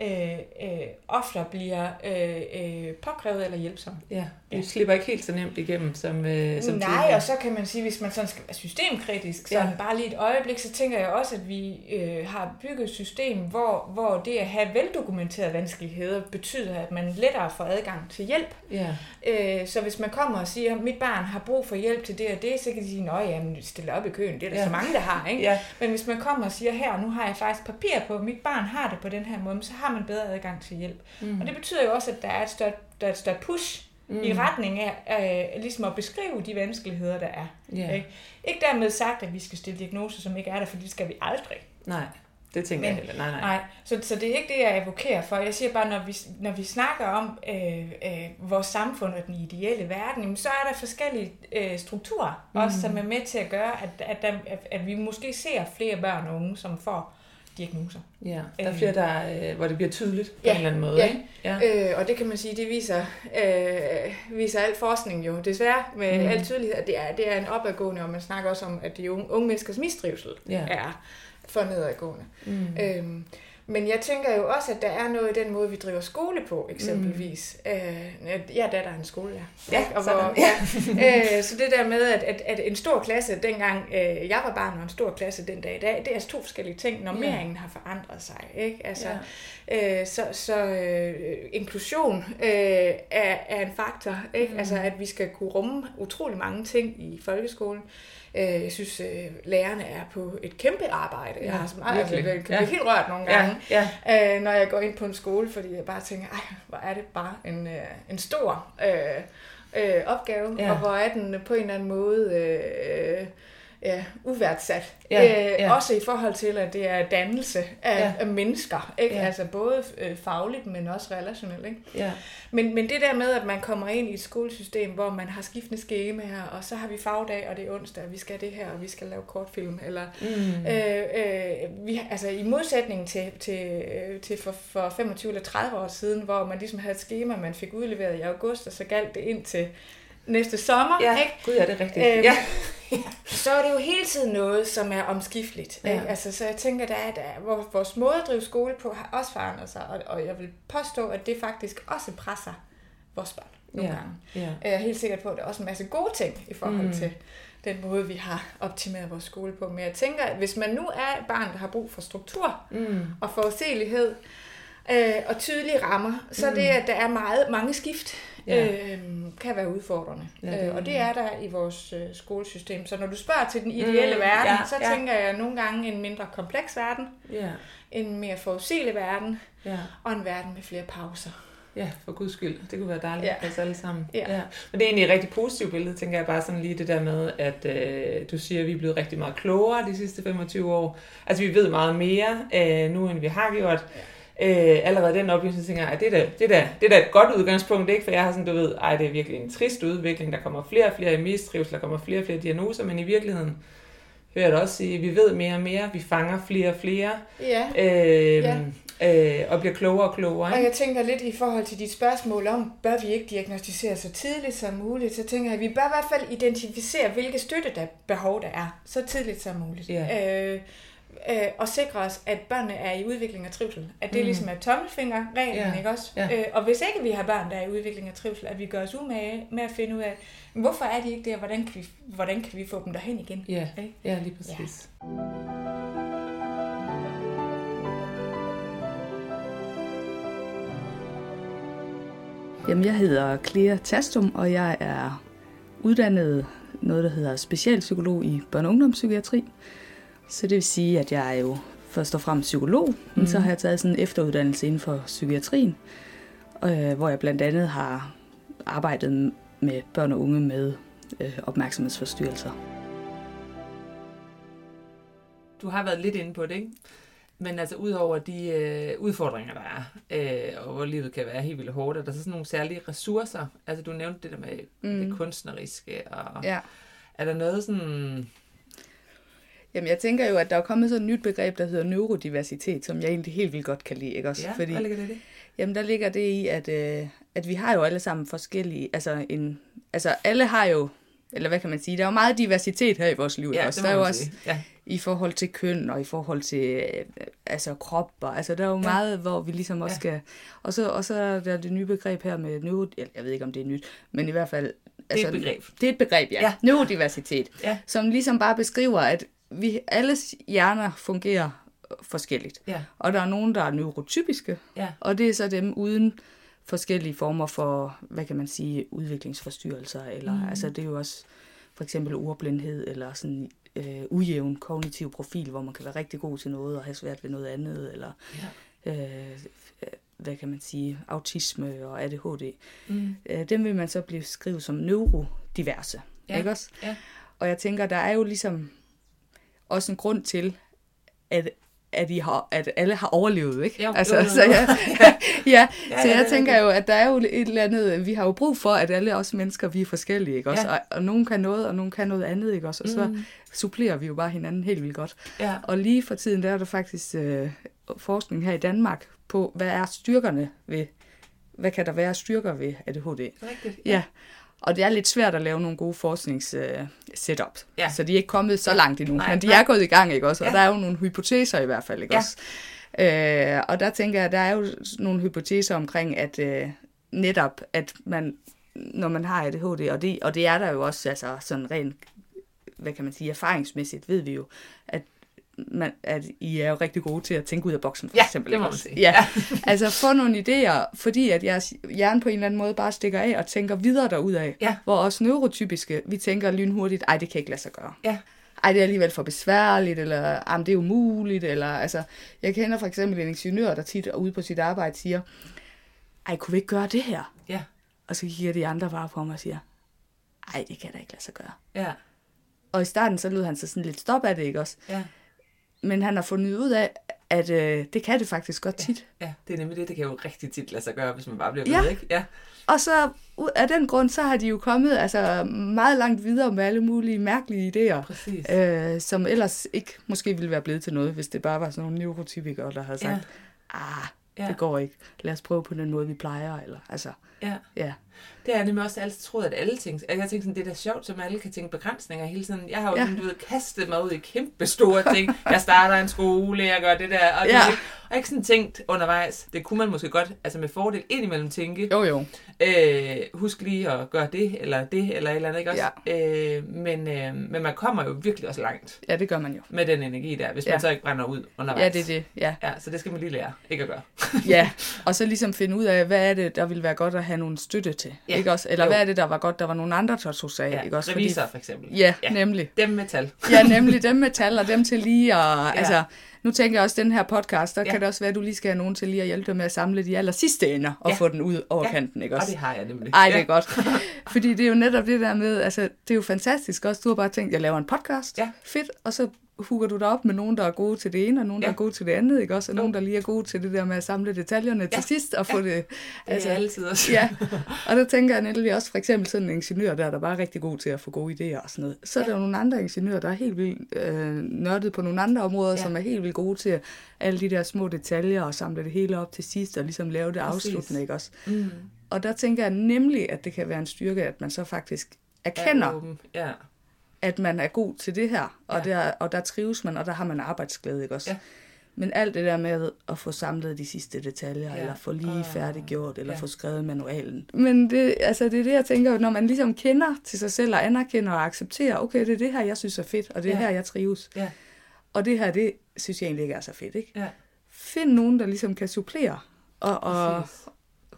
øh, øh, ofte bliver øh, øh, påkrævet eller hjælpsomme. Ja, vi Ja. slipper ikke helt så nemt igennem som, øh, som Nej, tidligere. og så kan man sige, hvis man sådan skal være systemkritisk, sådan Ja. bare lige et øjeblik, så tænker jeg også, at vi øh, har bygget et system, hvor, hvor det at have veldokumenterede vanskeligheder betyder, at man lettere får adgang til hjælp. Ja. Øh, så hvis man kommer og siger, at mit barn har brug for hjælp til det og det, så kan de sige, at jamen, stille op i køen, det er der Ja. så mange, der har. Ikke? Ja. Men hvis man kommer og siger, her, nu har jeg faktisk papir på, at mit barn har det på den her måde, så har man bedre adgang til hjælp. Mm. Og det betyder jo også, at der er et større, der er et større push mm. i retning af øh, ligesom at beskrive de vanskeligheder, der er. Ja. Ikke? ikke dermed sagt, at vi skal stille diagnoser, som ikke er der, for det skal vi aldrig. Nej, det tænker Men- jeg heller. Nej, nej. Nej, så, så det er ikke det, jeg advokerer for. Jeg siger bare, når vi, når vi snakker om øh, øh, vores samfund og den ideelle verden, jamen, så er der forskellige øh, strukturer, mm. også som er med til at gøre, at, at, der, at, at vi måske ser flere børn og unge, som får diagnoser. Ja, der er Øh. flere, der, øh, hvor det bliver tydeligt på Ja, en eller anden måde. ja. Ikke? Ja. Øh, og det kan man sige, det viser, øh, viser al forskning jo desværre med mm. al tydelighed, at det er, det er en opadgående, og man snakker også om, at de unge, unge menneskers mistrivsel Ja. er for nedadgående. Mm. Øhm, men jeg tænker jo også, at der er noget i den måde, vi driver skole på, eksempelvis. Mm. Øh, jeg er datter af en skolelærer. Ja, og sådan. hvor, ja. [laughs] øh, så det der med, at, at, at en stor klasse, dengang øh, jeg var barn, og en stor klasse den dag i dag, det er altså to forskellige ting. Normeringen har forandret sig. Ikke? Altså, øh, så så øh, inklusion øh, er, er en faktor. Ikke? Mm. Altså, at vi skal kunne rumme utrolig mange ting i folkeskolen. Øh, jeg synes, øh, lærerne er på et kæmpe arbejde. Ja, jeg har så meget, altså, virkelig. jeg kan Ja. blive helt rørt nogle Ja, gange, ja. øh, når jeg går ind på en skole, fordi jeg bare tænker, ej, hvor er det bare en, øh, en stor øh, øh, opgave, Ja. og hvor er den på en eller anden måde øh, ja, uværdsat. Ja, øh, ja. Også i forhold til, at det er dannelse af, Ja. af mennesker, ikke? Ja. altså både øh, fagligt, men også relationelt. Ikke? Ja. Men, men det der med, at man kommer ind i et skolesystem, hvor man har skiftende skemaer, og så har vi fagdag, og det er onsdag, og vi skal det her, og vi skal lave kortfilm, eller Mm. Øh, øh, vi, altså i modsætning til, til, øh, til for, for 25 eller 30 år siden, hvor man ligesom havde et schema, man fik udleveret i august, og så galt det ind til næste sommer, Ja, ikke? gud, ja, det er rigtigt. Øhm, ja. [laughs] så er det jo hele tiden noget, som er omskifteligt. Ja. Ikke? Altså, så jeg tænker, der er, der er, hvor vores måde at drive skole på har også forandret sig, og, og jeg vil påstå, at det faktisk også presser vores børn nogle Ja. gange. Ja. Jeg er helt sikker på, at der er også en masse gode ting i forhold mm. til den måde, vi har optimeret vores skole på. Men jeg tænker, at hvis man nu er et barn, der har brug for struktur Mm. og forudsigelighed, øh, og tydelige rammer, så mm. det, at der er meget, mange skift, Ja. øh, kan være udfordrende. Ja, Ja, det øh, og det er der i vores øh, skolesystem. Så når du spørger til den ideelle Mm, verden, ja, så ja. tænker jeg nogle gange en mindre kompleks verden, Ja, en mere forudsigelig verden, ja. og en verden med flere pauser. Ja, for guds skyld. Det kunne være dejligt Ja. for os alle sammen. Ja. ja. Men det er egentlig et rigtig positivt billede, tænker jeg bare sådan lige det der med, at øh, du siger, at vi er blevet rigtig meget klogere de sidste 25 år. Altså vi ved meget mere øh, nu, end vi har gjort. Øh, allerede den oplevelse, tænker jeg, det er, da, det, er da, det er da et godt udgangspunkt, ikke? For jeg har sådan, du ved, ej, det er virkelig en trist udvikling. Der kommer flere og flere i mistrivsel, der kommer flere og flere diagnoser, men i virkeligheden hører jeg også sige, vi ved mere og mere, vi fanger flere og flere, Ja, øh, Ja. øh, og bliver klogere og klogere. og Ikke? jeg tænker lidt i forhold til dit spørgsmål om, bør vi ikke diagnostisere så tidligt som muligt, så tænker jeg, at vi bør i hvert fald identificere, hvilke støtte der behov der er, så tidligt som muligt. Ja. Øh, øh, og sikre os, at børnene er i udvikling og trivsel. At det Mm. ligesom er tommelfingerreglen, Ja. ja. ikke også? Ja. Øh, og hvis ikke vi har børn, der er i udvikling og trivsel, at vi gør os umage med at finde ud af, hvorfor er de ikke der, hvordan kan vi, hvordan kan vi få dem derhen igen? Ja, Ikke? ja lige præcis. Jamen, jeg hedder Clea Tastum, og jeg er uddannet noget, der hedder specialpsykolog i børne- og ungdomspsykiatri. Så det vil sige, at jeg er jo først og fremmest psykolog, mm. men så har jeg taget sådan en efteruddannelse inden for psykiatrien, øh, hvor jeg blandt andet har arbejdet med børn og unge med øh, opmærksomhedsforstyrrelser. Du har været lidt inde på det, ikke? Men altså, udover de øh, udfordringer, der er, øh, og hvor livet kan være helt vildt hårdt, er der så sådan nogle særlige ressourcer? Altså, du nævnte det der med mm. det kunstneriske, og Ja. er der noget sådan... Jamen, jeg tænker jo, at der er kommet sådan et nyt begreb, der hedder neurodiversitet, som jeg egentlig helt vildt godt kan lide, ikke også? Ja, Fordi, hvad ligger det i det? Jamen, der ligger det i, at, øh, at vi har jo alle sammen forskellige... Altså, en, altså, alle har jo... Eller hvad kan man sige? Der er jo meget diversitet her i vores liv. Ja, også? det der er jo også. Ja. i forhold til køn og i forhold til øh, altså krop. Og, altså, der er jo Ja. meget, hvor vi ligesom også Ja. skal... Og så, og så er der det nye begreb her med neuro... Jeg ved ikke, om det er nyt, men i hvert fald... Altså, et begreb. Det er et begreb, ja. Ja. ja. Neurodiversitet. Ja. Som ligesom bare beskriver, at vi alles hjerner fungerer forskelligt. Ja. Og der er nogen, der er neurotypiske, Ja. og det er så dem uden forskellige former for, hvad kan man sige, udviklingsforstyrrelser, eller mm. altså det er jo også for eksempel ordblindhed, eller sådan øh, ujævn kognitiv profil, hvor man kan være rigtig god til noget og have svært ved noget andet, eller Ja. øh, hvad kan man sige, autisme og ADHD. Mm. Øh, dem vil man så blive skrevet som neurodiverse, Ja. ja. ikke også? Ja. Og jeg tænker, der er jo ligesom også en grund til, at at, I har, at alle har overlevet, ikke? Jo, altså, jo, jo, Så, jo. ja, [laughs] ja, ja, Ja, så ja, jeg er tænker jo, at der er jo et eller andet, vi har jo brug for, at alle os mennesker, vi er forskellige, ikke også? Ja. Og, og nogen kan noget, og nogen kan noget andet, ikke også? Og så Mm. supplerer vi jo bare hinanden helt vildt godt. Ja. Og lige for tiden, der er der faktisk øh, forskning her i Danmark på, hvad er styrkerne ved, hvad kan der være styrker ved ADHD? Rigtigt. Ja, og det er lidt svært at lave nogle gode forsknings uh, setup. Ja. Så de er ikke kommet så langt endnu, Nej, men de nej. er gået i gang, ikke også? Og Ja. der er jo nogle hypoteser i hvert fald, ikke Ja. også? Øh, og der tænker jeg, der er jo nogle hypoteser omkring, at øh, netop, at man, når man har ADHD, og det, og det er der jo også, altså sådan rent, hvad kan man sige, erfaringsmæssigt ved vi jo, at man, at I er jo rigtig gode til at tænke ud af boksen, for Ja, eksempel. det må man også? sige. Ja. altså få nogle idéer, fordi at jeres hjerne på en eller anden måde bare stikker af og tænker videre derudad. Ja. Hvor os neurotypiske, vi tænker lynhurtigt, ej, det kan ikke lade sig gøre. Ja. Ej, det er alligevel for besværligt, eller ej, men det er umuligt, eller altså, jeg kender for eksempel en ingeniør, der tit er ude på sit arbejde siger, ej, kunne vi ikke gøre det her? Ja. Og så kigger de andre bare på mig og siger, ej, det kan da ikke lade sig gøre. Ja. Og i starten så lød han så sådan lidt stop af det, ikke også? Ja. Men han har fundet ud af, at øh, det kan det faktisk godt tit. Ja, det er nemlig det, det kan jo rigtig tit lade sig gøre, hvis man bare bliver Ja. ved, ikke? Ja. Og så af den grund, så har de jo kommet altså, meget langt videre med alle mulige mærkelige idéer, Præcis. øh, som ellers ikke måske ville være blevet til noget, hvis det bare var sådan nogle neurotypikere, der havde sagt, Ja. ah, Ja. det går ikke. Lad os prøve på den måde, vi plejer. Eller, altså, Ja. ja. Det jeg nemlig også altid troet, at alle ting... Jeg har tænkt sådan, det er da sjovt, som alle kan tænke begrænsninger hele tiden. Jeg har jo Ja. ja. du ved, kastet mig ud i kæmpe store ting. Jeg starter en skole, jeg gør det der, og, det, Ja. ikke? har ikke sådan tænkt undervejs, det kunne man måske godt, altså med fordel indimellem tænke, Jo, jo. øh, husk lige at gøre det, eller det, eller et eller andet, ikke også? Øh, men, øh, men man kommer jo virkelig også langt Ja, det gør man jo. med den energi der, hvis Ja. man så ikke brænder ud undervejs. Ja, det er det. Ja. Ja, så det skal man lige lære, ikke at gøre. ja, [laughs] og så ligesom finde ud af, hvad er det, der ville være godt at have nogle støtte til, Ja. ikke også? Eller Jo. hvad er det, der var godt, der var nogle andre, sig af, Ja, ikke også? revisor for eksempel. ja, Ja. nemlig. Dem med tal. Ja, nemlig dem med tal, og dem til lige at, ja. altså, nu tænker jeg også, den her podcast, der Ja. ja. kan det også være, at du lige skal have nogen til lige at hjælpe dig med at samle de aller sidste ender, og Ja. ja. få den ud over Ja. ja. kanten, ikke Og også? det har jeg nemlig. Ej, det Ja. er godt. [laughs] Fordi det er jo netop det der med, altså, det er jo fantastisk også. Du har bare tænkt, jeg laver en podcast. Ja. Fedt. Og så hugger du dig op med nogen, der er gode til det ene, og nogen, Ja. der er gode til det andet, ikke også? Og Jo. nogen, der lige er gode til det der med at samle detaljerne Ja. til sidst, og få det... Det er altid også. [laughs] ja, og der tænker jeg nemlig også, for eksempel sådan en ingeniør der, der bare er rigtig god til at få gode idéer og sådan noget. Så er der jo nogle andre ingeniører, der er helt vildt øh, nørdet på nogle andre områder, Ja. ja. som er helt vildt gode til alle de der små detaljer og samle det hele op til sidst og ligesom lave det Præcis. afsluttende, ikke også? Mm. Og der tænker jeg nemlig, at det kan være en styrke, at man så faktisk erkender, Er. Ja. At man er god til det her, og, Ja. der, og der trives man, og der har man arbejdsglæde, ikke også? Ja. Men alt det der med at få samlet de sidste detaljer, Ja. eller få lige Åh. færdiggjort, eller Ja. ja. få skrevet manualen. Men det, altså, det er det, jeg tænker, når man ligesom kender til sig selv, og anerkender og accepterer, okay, det er det her, jeg synes er fedt, og det er Ja. her, jeg trives. Ja. Og det her, det synes jeg egentlig ikke er så fedt, ikke? Ja. Find nogen, der ligesom kan supplere, og, og Præcis.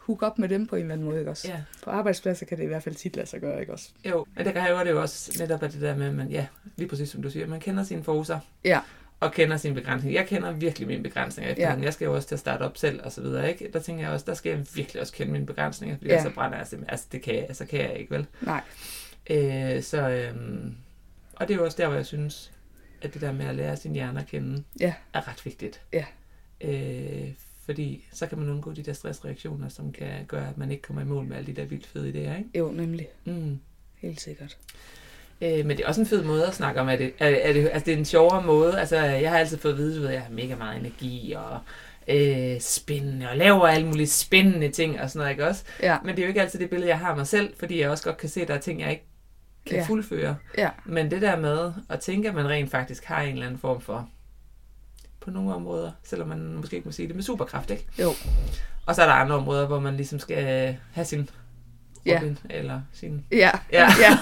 Hook op med dem på en eller anden måde, ikke også? Ja. På arbejdspladser kan det i hvert fald tit lade sig gøre, ikke også? Jo, men det kræver det jo også netop af det der med, at man, ja, lige præcis som du siger, man kender sine forser. Ja. Og kender sine begrænsninger. Jeg kender virkelig mine begrænsninger efterhånden. Ja. Jeg skal jo også til at starte op selv og så videre, ikke? Der tænker jeg også, der skal jeg virkelig også kende mine begrænsninger, fordi ja. så brænder jeg simpelthen. Altså, det kan jeg, altså, kan jeg ikke, vel? Nej. Øh, så, øhm, og det er jo også der, hvor jeg synes, at det der med at lære sin hjerne at kende, Ja. er ret vigtigt. Ja. Øh, fordi så kan man undgå de der stressreaktioner, som kan gøre, at man ikke kommer i mål med alle de der vildt fede idéer, ikke? Jo, nemlig. Mm. Helt sikkert. Øh, men det er også en fed måde at snakke om, at det, er, er det, altså det er en sjovere måde. Altså, jeg har altid fået at vide, at jeg har mega meget energi og øh, spændende, og laver alle mulige spændende ting og sådan noget, ikke også? Ja. Men det er jo ikke altid det billede, jeg har af mig selv, fordi jeg også godt kan se, at der er ting, jeg ikke kan Ja. fuldføre. Ja. Men det der med at tænke, at man rent faktisk har en eller anden form for, på nogle områder, selvom man måske ikke må sige det, med superkraft, ikke? Jo. Og så er der andre områder, hvor man ligesom skal have sin Ja. Robin, eller sin... Ja. Ja. [laughs] ja.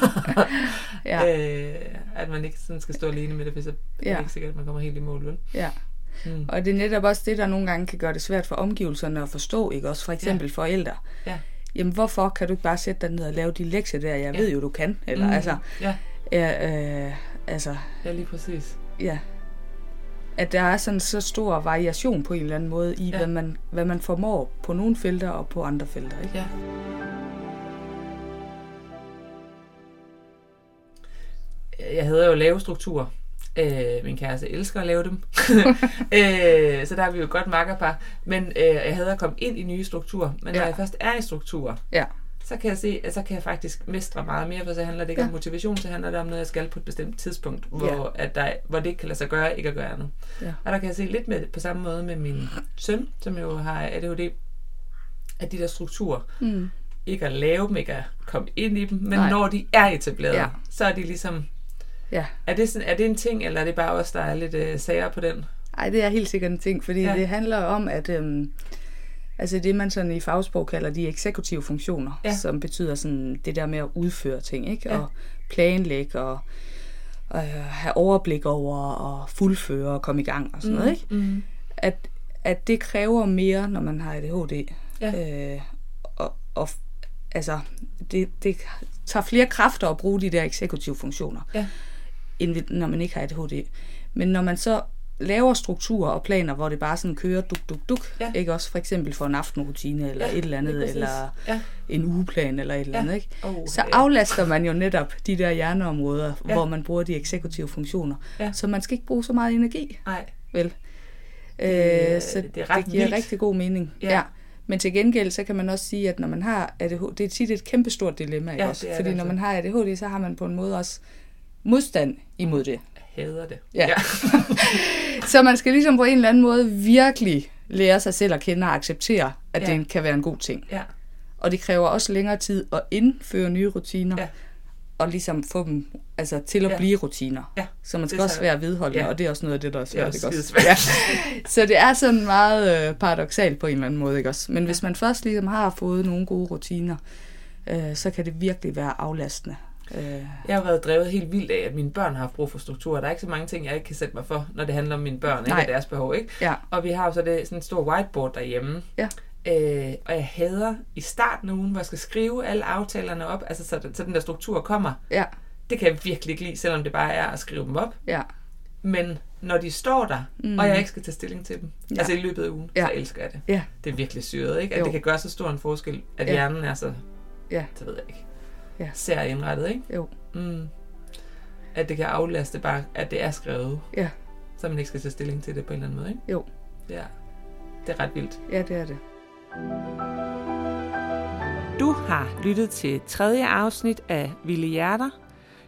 [laughs] ja. Øh, at man ikke sådan skal stå alene med det, for så er det Ja. ikke sikkert, at man kommer helt i mål, vel? ja. Mm. Og det er netop også det, der nogle gange kan gøre det svært for omgivelserne at forstå, ikke også? For eksempel ja. forældre. Ja. Jamen, hvorfor kan du ikke bare sætte dig ned og lave de lektier der? Jeg Ja. ved jo, du kan. Eller Mm. altså, Ja, ja, øh, altså, ja, lige præcis. ja. At der er sådan så stor variation på en eller anden måde i, Ja. hvad, man, hvad man formår på nogle felter og på andre felter, ikke? Ja. Jeg havde jo lave strukturer. Øh, min kæreste elsker at lave dem. [laughs] øh, så der er vi jo et godt makkerpar. Men øh, jeg havde at komme ind i nye strukturer. Men når Ja. jeg først er i strukturer, Ja. Så kan jeg se, at så kan jeg faktisk mestre meget mere, for så handler det ikke ja. om motivation, så handler det om noget, jeg skal på et bestemt tidspunkt, hvor, ja. at der, hvor det ikke kan lade sig gøre, ikke at gøre andet. Ja. Og der kan jeg se lidt med, på samme måde med min søn, som jo har ADHD, at de der strukturer, Mm. ikke at lave dem, ikke at komme ind i dem, men Nej. Nej. når de er etableret, ja. Så er de ligesom, Ja. er det, sådan, er det en ting, eller er det bare os, der er lidt øh, sager på den? Ej, det er helt sikkert en ting, fordi Ja. det handler om, at øhm, altså det, man sådan i fagsprog kalder de eksekutive funktioner, Ja. som betyder sådan det der med at udføre ting, ikke? Ja. Og planlægge og, og øh, have overblik over og fuldføre og komme i gang og sådan noget, ikke? Mm. At, at det kræver mere, når man har ADHD. Ja. Øh, og, og altså, det, det tager flere kræfter at bruge de der eksekutive funktioner, Ja. end når man ikke har ADHD. Men når man så laver strukturer og planer, hvor det bare sådan kører duk, duk, duk, Ja. ikke også for eksempel for en aftenrutine, eller Ja, et eller andet, eller Ja. en ugeplan, eller et eller Ja. andet, ikke? Oh, Så ja. aflaster man jo netop de der hjerneområder, Ja. ja. hvor man bruger de eksekutive funktioner. Ja. Så man skal ikke bruge så meget energi, Nej, vel? er- Øh, så det er ret det giver vildt. rigtig god mening. Ja. Ja. ja. Men til gengæld, så kan man også sige, at når man har ADHD, det er tit et kæmpestort dilemma, Ja, også? det Fordi det når altså. man har ADHD, så har man på en måde også modstand imod det. jeg hader det. Ja. [laughs] [laughs] Så man skal ligesom på en eller anden måde virkelig lære sig selv at kende og acceptere, at Ja. det kan være en god ting. ja. Og det kræver også længere tid at indføre nye rutiner. Ja. og ligesom få dem altså, til at Ja. blive rutiner. Ja, Så man skal det også så- være vedholdende, Ja. og det er også noget af det, der er Det er svært. også skidesvært. Ja. Så det er sådan meget øh, paradoxalt på en eller anden måde. Ikke også? Men hvis man først ligesom har fået nogle gode rutiner, øh, så kan det virkelig være aflastende. Øh, Jeg har været drevet helt vildt af, at mine børn har haft brug for struktur. Der er ikke så mange ting, jeg ikke kan sætte mig for, når det handler om mine børn Nej. og deres behov. Ikke? ja, Og vi har jo så det, sådan en stor whiteboard derhjemme. Ja. Øh, og jeg hader i starten af ugen, hvor jeg skal skrive alle aftalerne op, altså så, så den der struktur kommer. ja, Det kan jeg virkelig ikke lide, selvom det bare er at skrive dem op. ja. Men når de står der, Mm. mm. og jeg ikke skal tage stilling til dem, ja. altså i løbet af ugen, Ja. så elsker jeg det. Ja. Det er virkelig syret, ikke? At Jo. det kan gøre så stor en forskel, at Ja. hjernen er så, Ja. det ved jeg ikke, Ja. sær indrettet, ikke? Jo. Mm. At det kan aflaste bare, at det er skrevet, Ja. så man ikke skal tage stilling til det på en eller anden måde, ikke? Jo. Ja. Det er ret vildt. Ja, det er det. Du har lyttet til tredje afsnit af Vilde Hjerter,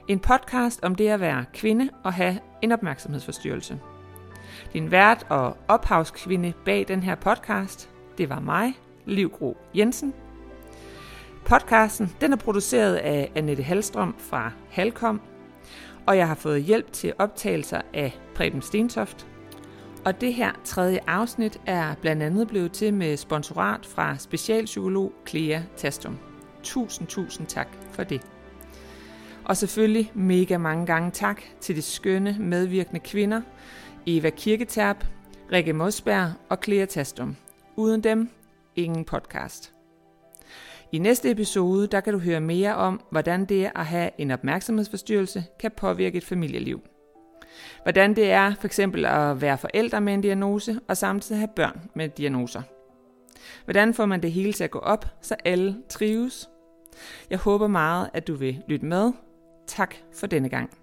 en podcast om det at være kvinde og have en opmærksomhedsforstyrrelse. Din vært og ophavskvinde bag den her podcast, det var mig, Liv Gro Jensen. Podcasten den er produceret af Annette Halstrøm fra Halkom, og jeg har fået hjælp til optagelser af Preben Stentoft. Og det her tredje afsnit er blandt andet blevet til med sponsorat fra specialpsykolog Clea Tastum. Tusind, tusind tak for det. Og selvfølgelig mega mange gange tak til de skønne medvirkende kvinder, Eva Kirketerp, Rikke Mosberg og Clea Tastum. Uden dem, ingen podcast. I næste episode, der kan du høre mere om, hvordan det at have en opmærksomhedsforstyrrelse kan påvirke et familieliv. Hvordan det er for eksempel at være forældre med en diagnose og samtidig have børn med diagnoser. Hvordan får man det hele til at gå op, så alle trives? Jeg håber meget, at du vil lytte med. Tak for denne gang.